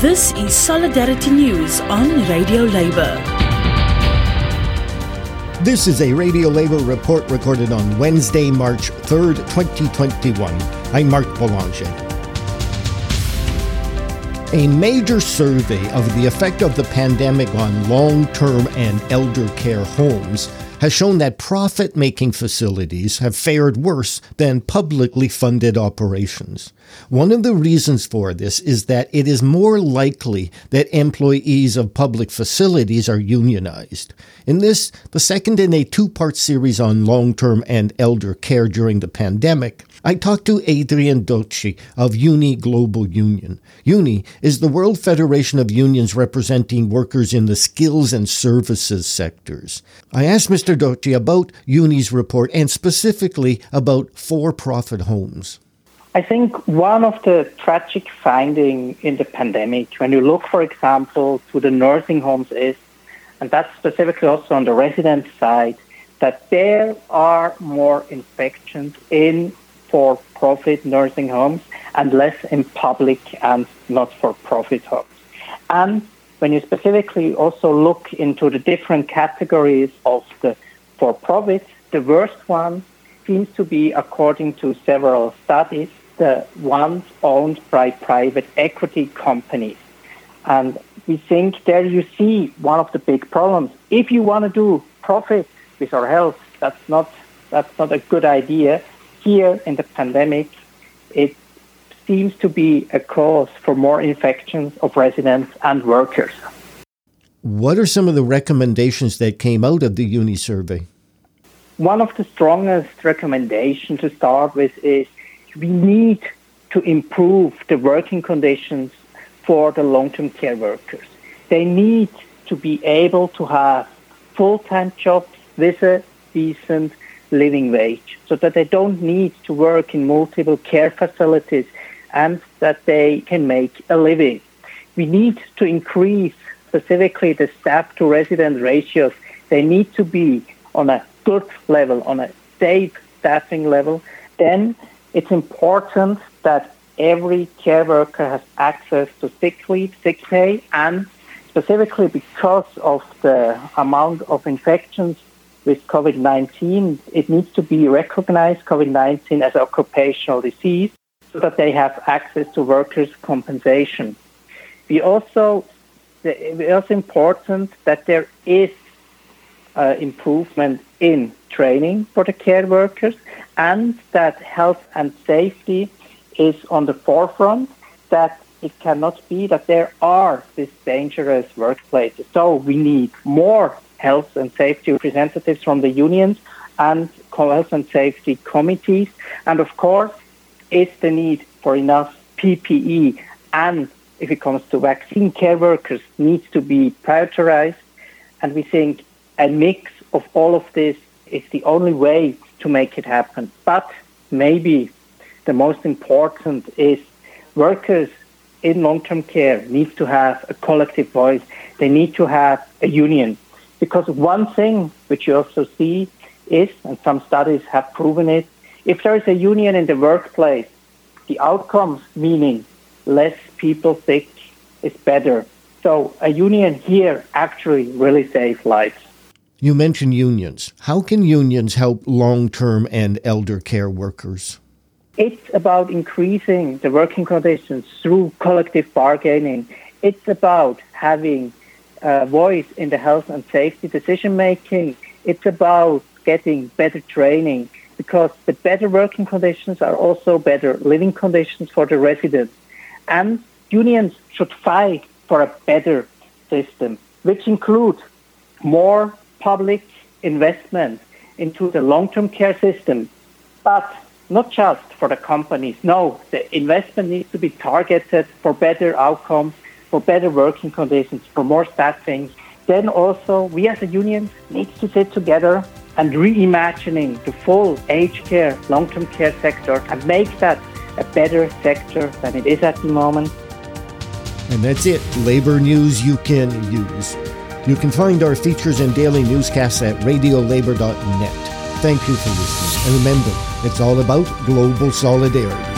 This is Solidarity News on Radio Labour. This is a Radio Labour report recorded on Wednesday, March 3rd, 2021. I'm Mark Boulanger. A major survey of the effect of the pandemic on long term and elder care homes has shown that profit making facilities have fared worse than publicly funded operations. One of the reasons for this is that it is more likely that employees of public facilities are unionized. In this, the second in a two part series on long term and elder care during the pandemic, I talked to Adrian Durtschi of Uni Global Union. Uni is the World Federation of Unions representing workers in the skills and services sectors. I asked Mr. Durtschi about Uni's report and specifically about for profit homes. I think one of the tragic findings in the pandemic, when you look, for example, to the nursing homes, is, and that's specifically also on the resident side, that there are more infections in for profit nursing homes and less in public and not for profit homes. And when you specifically also look into the different categories of the for profit, the worst one seems to be, according to several studies, the ones owned by private equity companies. And we think there you see one of the big problems. If you want to do profit with our health, that's not that's not a good idea here in the pandemic, it seems to be a cause for more infections of residents and workers. What are some of the recommendations that came out of the uni survey? One of the strongest recommendations to start with is we need to improve the working conditions for the long-term care workers. They need to be able to have full-time jobs with a decent living wage so that they don't need to work in multiple care facilities and that they can make a living. We need to increase specifically the staff to resident ratios. They need to be on a good level, on a safe staffing level. Then it's important that every care worker has access to sick leave, sick pay, and specifically because of the amount of infections with COVID-19, it needs to be recognized COVID-19 as an occupational disease so that they have access to workers' compensation. We also, it's also important that there is uh, improvement in training for the care workers and that health and safety is on the forefront, that it cannot be that there are these dangerous workplaces. So we need more health and safety representatives from the unions and health and safety committees. And of course, it's the need for enough PPE and if it comes to vaccine care workers needs to be prioritized. And we think a mix of all of this is the only way to make it happen. But maybe the most important is workers in long-term care need to have a collective voice. They need to have a union. Because one thing which you also see is, and some studies have proven it, if there is a union in the workplace, the outcomes, meaning less people sick, is better. So a union here actually really saves lives. You mentioned unions. How can unions help long term and elder care workers? It's about increasing the working conditions through collective bargaining. It's about having a voice in the health and safety decision making. It's about getting better training because the better working conditions are also better living conditions for the residents. And unions should fight for a better system, which includes more public investment into the long-term care system, but not just for the companies. No, the investment needs to be targeted for better outcomes, for better working conditions, for more staffing. Then also, we as a union need to sit together and reimagining the full aged care, long-term care sector and make that a better sector than it is at the moment. And that's it. Labor news you can use. You can find our features and daily newscasts at radiolabour.net. Thank you for listening. And remember, it's all about global solidarity.